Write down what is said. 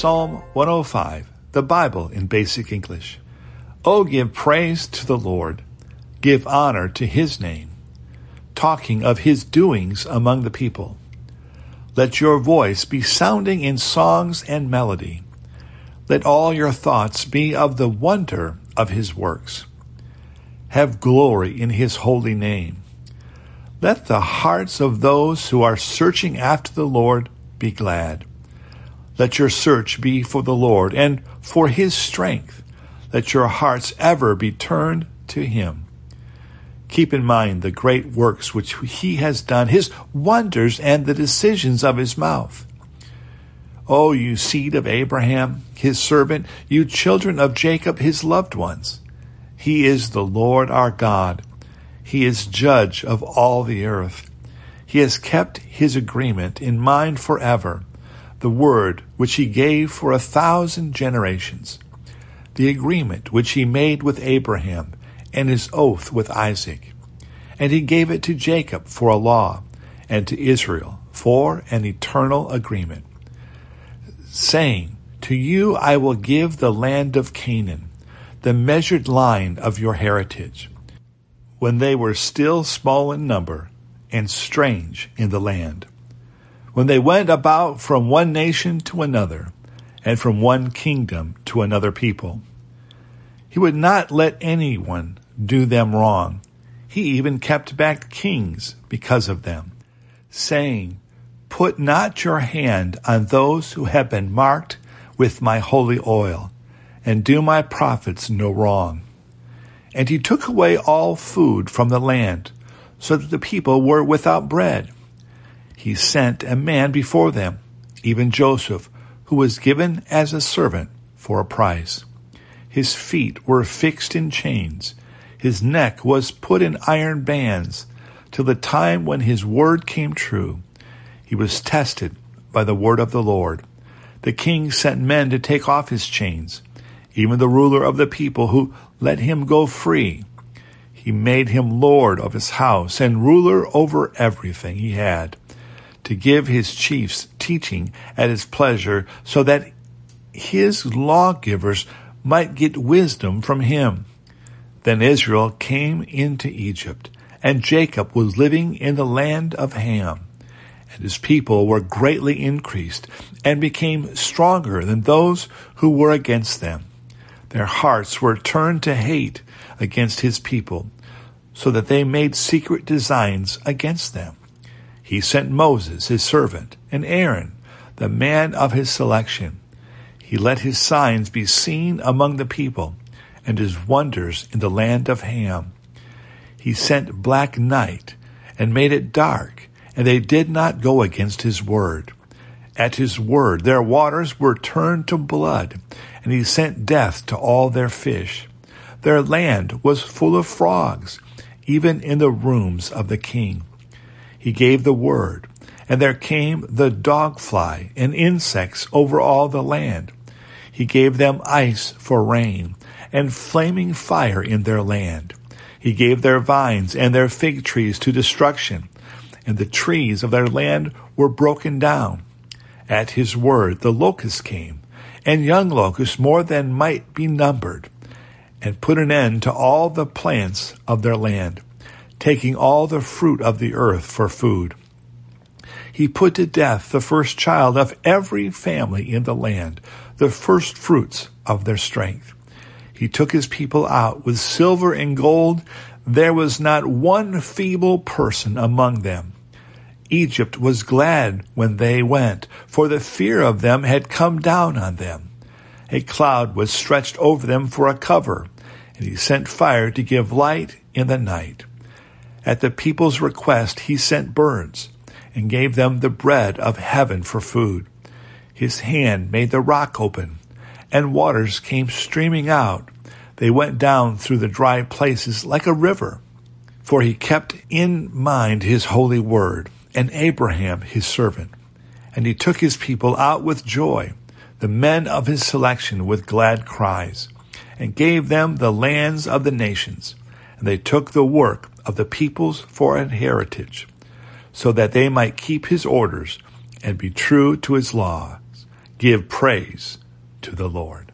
Psalm 105, the Bible in basic English. Oh, give praise to the Lord. Give honor to his name. Talking of his doings among the people. Let your voice be sounding in songs and melody. Let all your thoughts be of the wonder of his works. Have glory in his holy name. Let the hearts of those who are searching after the Lord be glad. Let your search be for the Lord and for his strength. Let your hearts ever be turned to him. Keep in mind the great works which he has done, his wonders and the decisions of his mouth. O you seed of Abraham, his servant, you children of Jacob, his loved ones. He is the Lord our God. He is judge of all the earth. He has kept his agreement in mind forever the word which he gave for a thousand generations, the agreement which he made with Abraham, and his oath with Isaac. And he gave it to Jacob for a law, and to Israel for an eternal agreement, saying, To you I will give the land of Canaan, the measured line of your heritage. When they were still small in number and strange in the land when they went about from one nation to another, and from one kingdom to another people. He would not let anyone do them wrong. He even kept back kings because of them, saying, Put not your hand on those who have been marked with my holy oil, and do my prophets no wrong. And he took away all food from the land, so that the people were without bread he sent a man before them, even Joseph, who was given as a servant for a price. His feet were fixed in chains. His neck was put in iron bands till the time when his word came true. He was tested by the word of the Lord. The king sent men to take off his chains, even the ruler of the people who let him go free. He made him lord of his house and ruler over everything he had to give his chiefs teaching at his pleasure so that his lawgivers might get wisdom from him. Then Israel came into Egypt, and Jacob was living in the land of Ham. And his people were greatly increased, and became stronger than those who were against them. Their hearts were turned to hate against his people, so that they made secret designs against them. He sent Moses, his servant, and Aaron, the man of his selection. He let his signs be seen among the people, and his wonders in the land of Ham. He sent black night, and made it dark, and they did not go against his word. At his word their waters were turned to blood, and he sent death to all their fish. Their land was full of frogs, even in the rooms of the king he gave the word, and there came the dog fly and insects over all the land. He gave them ice for rain, and flaming fire in their land. He gave their vines and their fig trees to destruction, and the trees of their land were broken down. At his word the locusts came, and young locusts more than might be numbered, and put an end to all the plants of their land taking all the fruit of the earth for food. He put to death the first child of every family in the land, the first fruits of their strength. He took his people out with silver and gold. There was not one feeble person among them. Egypt was glad when they went, for the fear of them had come down on them. A cloud was stretched over them for a cover, and he sent fire to give light in the night. At the people's request, he sent birds and gave them the bread of heaven for food. His hand made the rock open, and waters came streaming out. They went down through the dry places like a river. For he kept in mind his holy word, and Abraham his servant. And he took his people out with joy, the men of his selection with glad cries, and gave them the lands of the nations. And they took the work of the peoples for an heritage, so that they might keep his orders and be true to his laws, Give praise to the Lord.